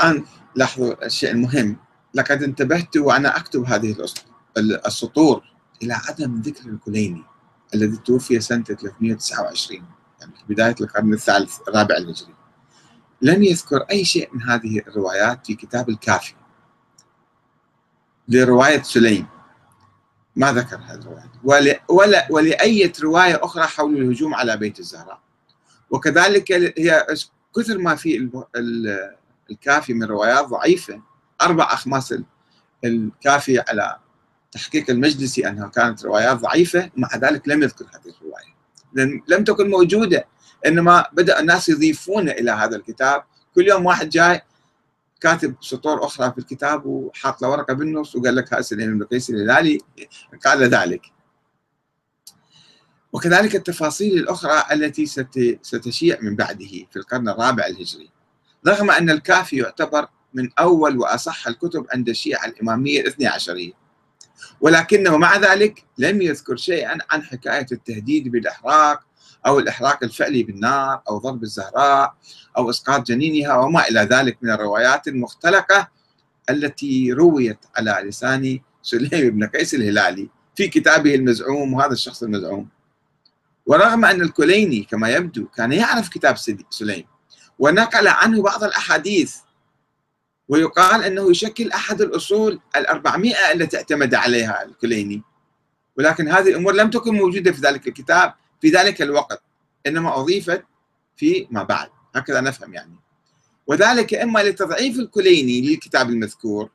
الآن لاحظوا الشيء المهم. لقد انتبهت وأنا أكتب هذه السطور إلى عدم ذكر الكليني الذي توفي سنة 329 يعني في بداية القرن الثالث الرابع الهجري. لم يذكر أي شيء من هذه الروايات في كتاب الكافي. لرواية سليم. ما ذكر هذه الروايات ولا, ولا ولأية رواية أخرى حول الهجوم على بيت الزهراء. وكذلك هي كثر ما في الكافي من روايات ضعيفة. أربع أخماس الكافي على تحقيق المجلسي أنها كانت روايات ضعيفة مع ذلك لم يذكر هذه الرواية. لأن لم تكن موجودة إنما بدأ الناس يضيفون إلى هذا الكتاب. كل يوم واحد جاي كاتب سطور أخرى في الكتاب وحاط له ورقة بالنص وقال لك هذا سليم بن قيس الهلالي قال ذلك. وكذلك التفاصيل الأخرى التي ستشيع من بعده في القرن الرابع الهجري. رغم أن الكافي يعتبر من أول وأصح الكتب عند الشيعة الإمامية الاثني عشرية ولكنه مع ذلك لم يذكر شيئا عن حكاية التهديد بالإحراق أو الإحراق الفعلي بالنار أو ضرب الزهراء أو إسقاط جنينها وما إلى ذلك من الروايات المختلقة التي رويت على لسان سليم بن قيس الهلالي في كتابه المزعوم وهذا الشخص المزعوم. ورغم أن الكليني كما يبدو كان يعرف كتاب سليم ونقل عنه بعض الأحاديث. ويقال أنه يشكل أحد الأصول الأربعمائة التي اعتمد عليها الكليني. ولكن هذه الأمور لم تكن موجودة في ذلك الكتاب في ذلك الوقت إنما أضيفت في ما بعد. هكذا نفهم يعني. وذلك إما لتضعيف الكليني للكتاب المذكور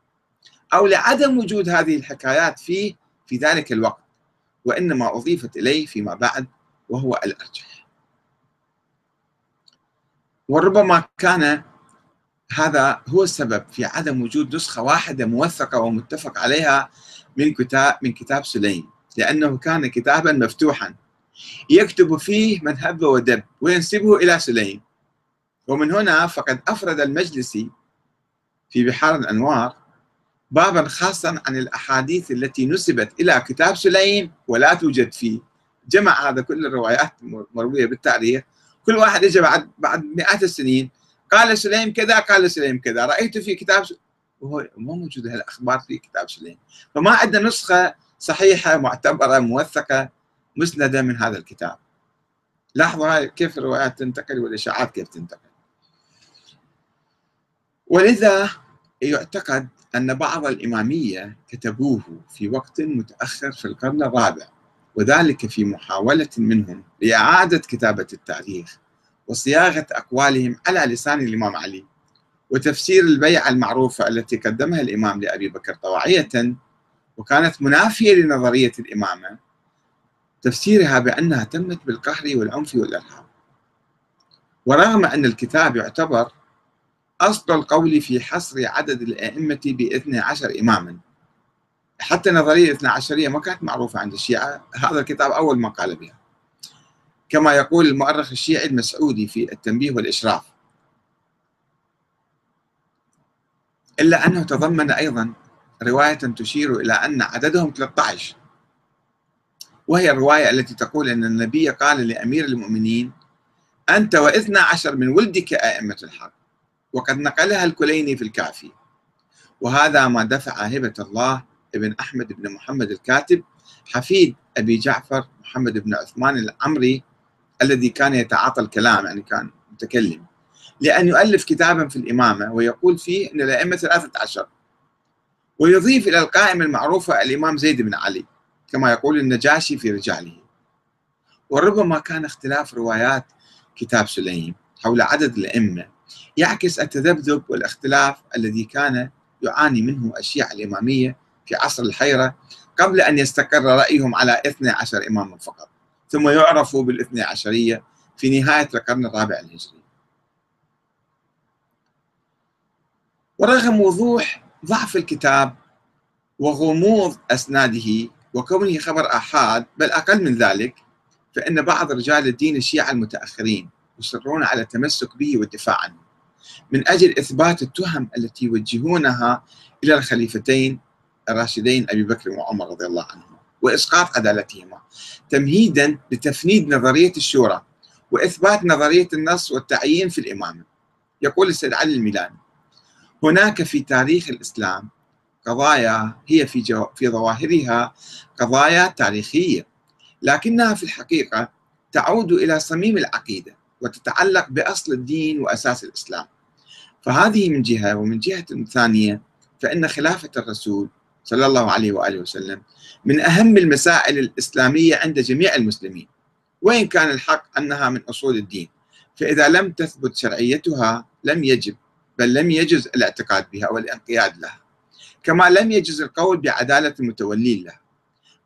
أو لعدم وجود هذه الحكايات فيه في ذلك الوقت وإنما أضيفت إليه فيما بعد وهو الأرجح. وربما كان هذا هو السبب في عدم وجود نسخة واحدة موثقة ومتفق عليها من كتاب من كتاب سليم لأنه كان كتابا مفتوحا. يكتب فيه من هب ودب وينسبه إلى سليم. ومن هنا فقد أفرد المجلسي في بحار الأنوار بابا خاصا عن الأحاديث التي نسبت إلى كتاب سليم ولا توجد فيه. جمع هذا كل الروايات المروية بالتاريخ كل واحد اجى بعد بعد مئات السنين قال سليم كذا قال سليم كذا. رأيت في كتاب وهو مو موجود هالأخبار في كتاب سليم. فما عندنا نسخة صحيحة معتبرة موثقة مسندة من هذا الكتاب. لاحظوا كيف الروايات تنتقل والإشاعات كيف تنتقل. ولذا يعتقد أن بعض الإمامية كتبوه في وقت متأخر في القرن الرابع. وذلك في محاولة منهم لإعادة كتابة التاريخ وصياغة أقوالهم على لسان الإمام علي وتفسير البيعة المعروفة التي قدمها الإمام لأبي بكر طواعية وكانت منافية لنظرية الإمامة تفسيرها بأنها تمت بالقهر والعنف والإرهاب. ورغم أن الكتاب يعتبر أصل القول في حصر عدد الأئمة باثني عشر إماما حتى نظرية الاثنى عشرية ما كانت معروفة عند الشيعة. هذا الكتاب أول ما قال بها. كما يقول المؤرخ الشيعي المسعودي في التنبيه والإشراف. إلا أنه تضمن أيضا رواية تشير إلى أن عددهم 13 وهي الرواية التي تقول أن النبي قال لأمير المؤمنين أنت واثنى عشر من ولدك أئمة الحق وقد نقلها الكليني في الكافي. وهذا ما دفع هبة الله ابن أحمد بن محمد الكاتب حفيد أبي جعفر محمد بن عثمان العمري الذي كان يتعاطى الكلام يعني كان متكلم. لأن يؤلف كتابا في الإمامة ويقول فيه أن الأئمة ثلاثة عشر. ويضيف إلى القائمة المعروفة الإمام زيد بن علي كما يقول النجاشي في رجاله. وربما كان اختلاف روايات كتاب سليم حول عدد الأئمة يعكس التذبذب والاختلاف الذي كان يعاني منه الشيعة الإمامية في عصر الحيرة قبل أن يستقر رأيهم على 12 إماما فقط ثم يعرفوا بالاثني عشرية في نهاية القرن الرابع الهجري. ورغم وضوح ضعف الكتاب وغموض أسناده وكونه خبر آحاد بل أقل من ذلك فإن بعض رجال الدين الشيعة المتأخرين يصرون على التمسك به والدفاع عنه من أجل إثبات التهم التي يوجهونها إلى الخليفتين الراشدين أبي بكر وعمر رضي الله عنهم وإسقاط عدالتهما. تمهيدا لتفنيد نظرية الشورى وإثبات نظرية النص والتعيين في الإمامة. يقول السيد علي الميلاني هناك في تاريخ الإسلام قضايا هي في, جو في ظواهرها قضايا تاريخية لكنها في الحقيقة تعود إلى صميم العقيدة وتتعلق بأصل الدين وأساس الإسلام. فهذه من جهة ومن جهة ثانية فإن خلافة الرسول صلى الله عليه وآله وسلم من أهم المسائل الإسلامية عند جميع المسلمين وإن كان الحق أنها من أصول الدين فإذا لم تثبت شرعيتها لم يجب بل لم يجز الاعتقاد بها والانقياد لها كما لم يجز القول بعدالة المتولين لها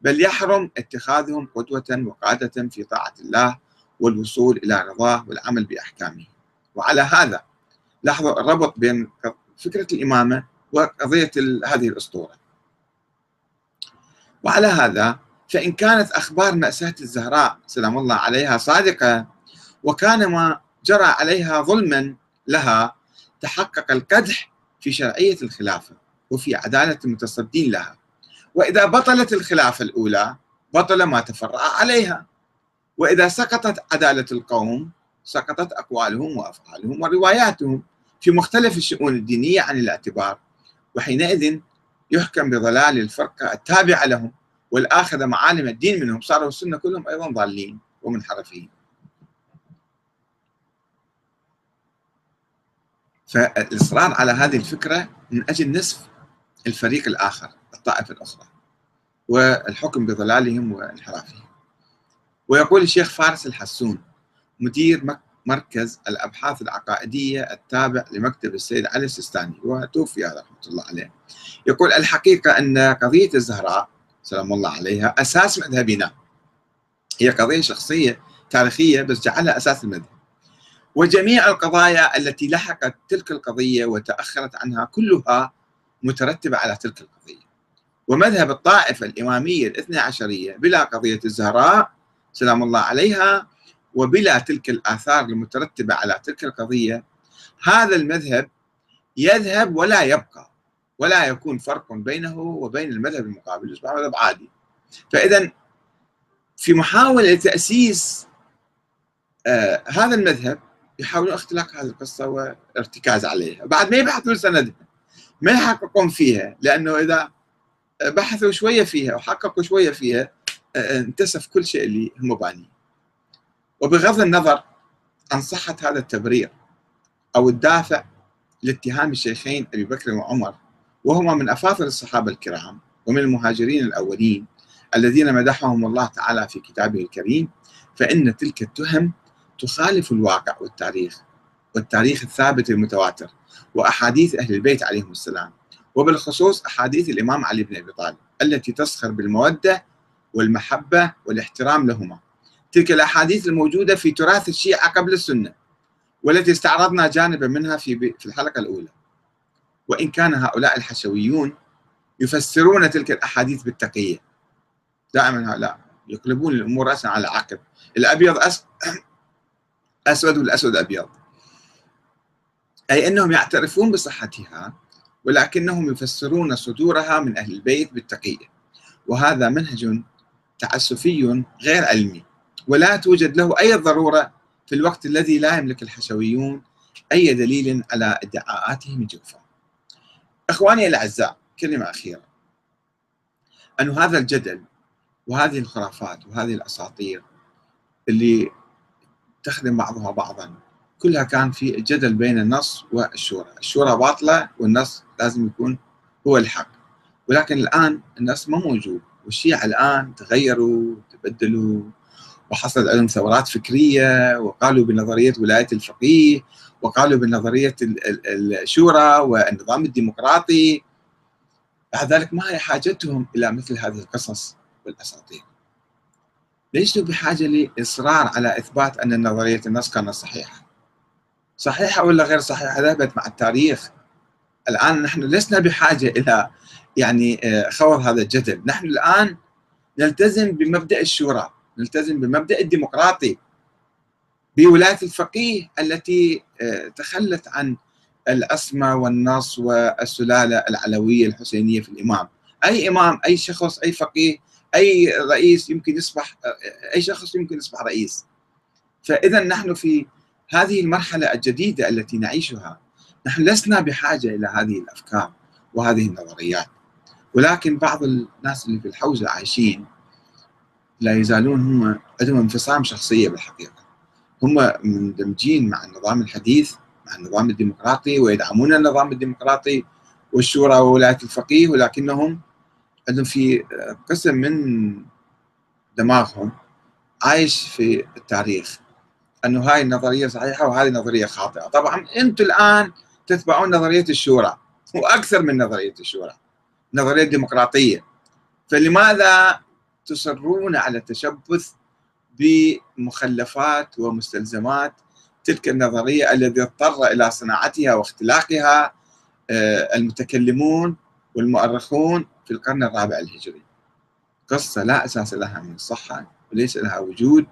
بل يحرم اتخاذهم قدوة وقادة في طاعة الله والوصول إلى رضاه والعمل بأحكامه. وعلى هذا لاحظوا الربط بين فكرة الإمامة وقضية هذه الأسطورة. وعلى هذا فإن كانت أخبار مأساة الزهراء سلام الله عليها صادقة وكان ما جرى عليها ظلما لها تحقق القدح في شرعية الخلافة وفي عدالة المتصدين لها. وإذا بطلت الخلافة الأولى بطل ما تفرع عليها. وإذا سقطت عدالة القوم سقطت أقوالهم وأفعالهم ورواياتهم في مختلف الشؤون الدينية عن الاعتبار. وحينئذ يحكم بضلال الفرقة التابعة لهم والآخذ معالم الدين منهم صاروا السنة كلهم أيضا ضالين ومنحرفين. فالإصرار على هذه الفكرة من أجل نصف الفريق الآخر الطائفة الأخرى والحكم بضلالهم وانحرافهم. ويقول الشيخ فارس الحسون مدير مركز الأبحاث العقائدية التابع لمكتب السيد علي السيستاني وتوفي رحمة الله عليه. يقول الحقيقة أن قضية الزهراء سلام الله عليها أساس مذهبنا. هي قضية شخصية تاريخية بس جعلها أساس المذهب. وجميع القضايا التي لحقت تلك القضية وتأخرت عنها كلها مترتبة على تلك القضية. ومذهب الطائفة الإمامية الاثنى عشرية بلا قضية الزهراء سلام الله عليها وبلا تلك الآثار المترتبة على تلك القضية هذا المذهب يذهب ولا يبقى ولا يكون فرق بينه وبين المذهب المقابل يصبح مذهب عادي. فإذا في محاولة تأسيس آه هذا المذهب يحاولون اختلاق هذه القصة وارتكاز عليها. بعد ما يبحثون سندها ما يحققون فيها لأنه إذا بحثوا شوية فيها وحققوا شوية فيها انتسف كل شيء اللي هم بانيه. وبغض النظر عن صحة هذا التبرير أو الدافع لاتهام الشيخين أبي بكر وعمر وهما من أفاضل الصحابة الكرام ومن المهاجرين الأولين الذين مدحهم الله تعالى في كتابه الكريم فإن تلك التهم تخالف الواقع والتاريخ والتاريخ الثابت المتواتر وأحاديث أهل البيت عليهم السلام وبالخصوص أحاديث الإمام علي بن أبي طالب التي تسخر بالمودة والمحبة والاحترام لهما. تلك الأحاديث الموجودة في تراث الشيعة قبل السنة والتي استعرضنا جانبا منها في في الحلقة الأولى. وإن كان هؤلاء الحشويون يفسرون تلك الأحاديث بالتقية. دائما هؤلاء يقلبون الأمور رأسا على عقب الأبيض أس... أسود والأسود أبيض. أي أنهم يعترفون بصحتها ولكنهم يفسرون صدورها من أهل البيت بالتقية. وهذا منهج تعسفي غير علمي. ولا توجد له أي ضرورة في الوقت الذي لا يملك الحشويون أي دليل على ادعاءاتهم الجوفاء إخواني الأعزاء كلمة أخيرة. أن هذا الجدل وهذه الخرافات وهذه الأساطير اللي تخدم بعضها بعضا كلها كان في جدل بين النص والشورى. الشورى باطلة والنص لازم يكون هو الحق. ولكن الآن النص ما موجود والشيعة الآن تغيروا تبدلوا وحصلت عندهم ثورات فكرية وقالوا بنظرية ولاية الفقيه وقالوا بنظرية الشورى والنظام الديمقراطي. بعد ذلك ما هي حاجتهم إلى مثل هذه القصص والأساطير. ليسوا بحاجة لإصرار على إثبات أن نظرية النص كانت صحيحة؟ صحيحة ولا غير صحيحة؟ ذهبت مع التاريخ. الآن نحن لسنا بحاجة إلى يعني آه، خوض هذا الجدل. نحن الآن نلتزم بمبدأ الشورى. نلتزم بمبدأ الديمقراطي بولاية الفقيه التي آه، تخلت عن الأسمى والنص والسلالة العلوية الحسينية في الإمام. أي إمام أي شخص أي فقيه أي رئيس يمكن يصبح آه، أي شخص يمكن يصبح رئيس. فإذا نحن في هذه المرحلة الجديدة التي نعيشها نحن لسنا بحاجة إلى هذه الأفكار وهذه النظريات. ولكن بعض الناس اللي في الحوزة عايشين لا يزالون هم عندهم انفصام شخصية بالحقيقة. هم مندمجين مع النظام الحديث مع النظام الديمقراطي ويدعمون النظام الديمقراطي والشورى وولاية الفقيه ولكنهم عندهم في قسم من دماغهم عايش في التاريخ. أنه هاي النظرية صحيحة وهذه نظرية خاطئة، طبعا أنتم الآن تتبعون نظرية الشورى وأكثر من نظرية الشورى نظرية ديمقراطية. فلماذا تصرون على التشبث بمخلفات ومستلزمات تلك النظرية الذي اضطر إلى صناعتها واختلاقها آه، المتكلمون والمؤرخون في القرن الرابع الهجري. قصة لا أساس لها من الصحة وليس لها وجود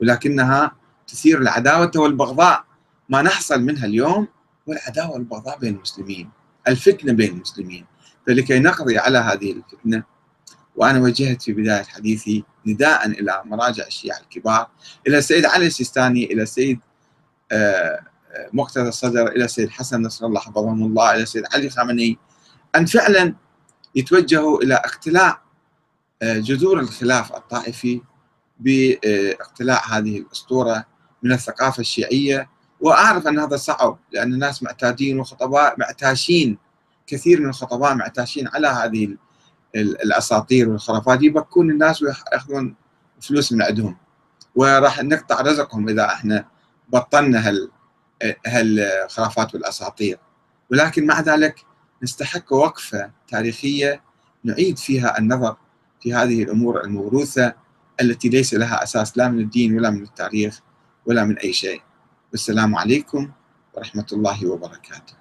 ولكنها تثير العداوة والبغضاء. ما نحصل منها اليوم والعداوة والبغضاء بين المسلمين الفتنة بين المسلمين. فلكي نقضي على هذه الفتنة وأنا وجهت في بداية حديثي نداء إلى مراجع الشيعة الكبار إلى السيد علي السيستاني إلى السيد آه، مقتدى الصدر إلى السيد حسن نصر الله حفظهم الله إلى السيد علي خامنئي أن فعلا يتوجهوا إلى اقتلاع آه، جذور الخلاف الطائفي باقتلاع هذه الأسطورة من الثقافة الشيعية. وأعرف أن هذا صعب لأن الناس معتادين وخطباء معتاشين كثير من الخطباء معتاشين على هذه الأساطير والخرافات يبكون الناس ويأخذون فلوس من عندهم. وراح نقطع رزقهم إذا إحنا بطلنا هال هالخرافات والأساطير. ولكن مع ذلك نستحق وقفة تاريخية نعيد فيها النظر في هذه الأمور الموروثة التي ليس لها أساس لا من الدين ولا من التاريخ ولا من أي شيء. والسلام عليكم ورحمة الله وبركاته.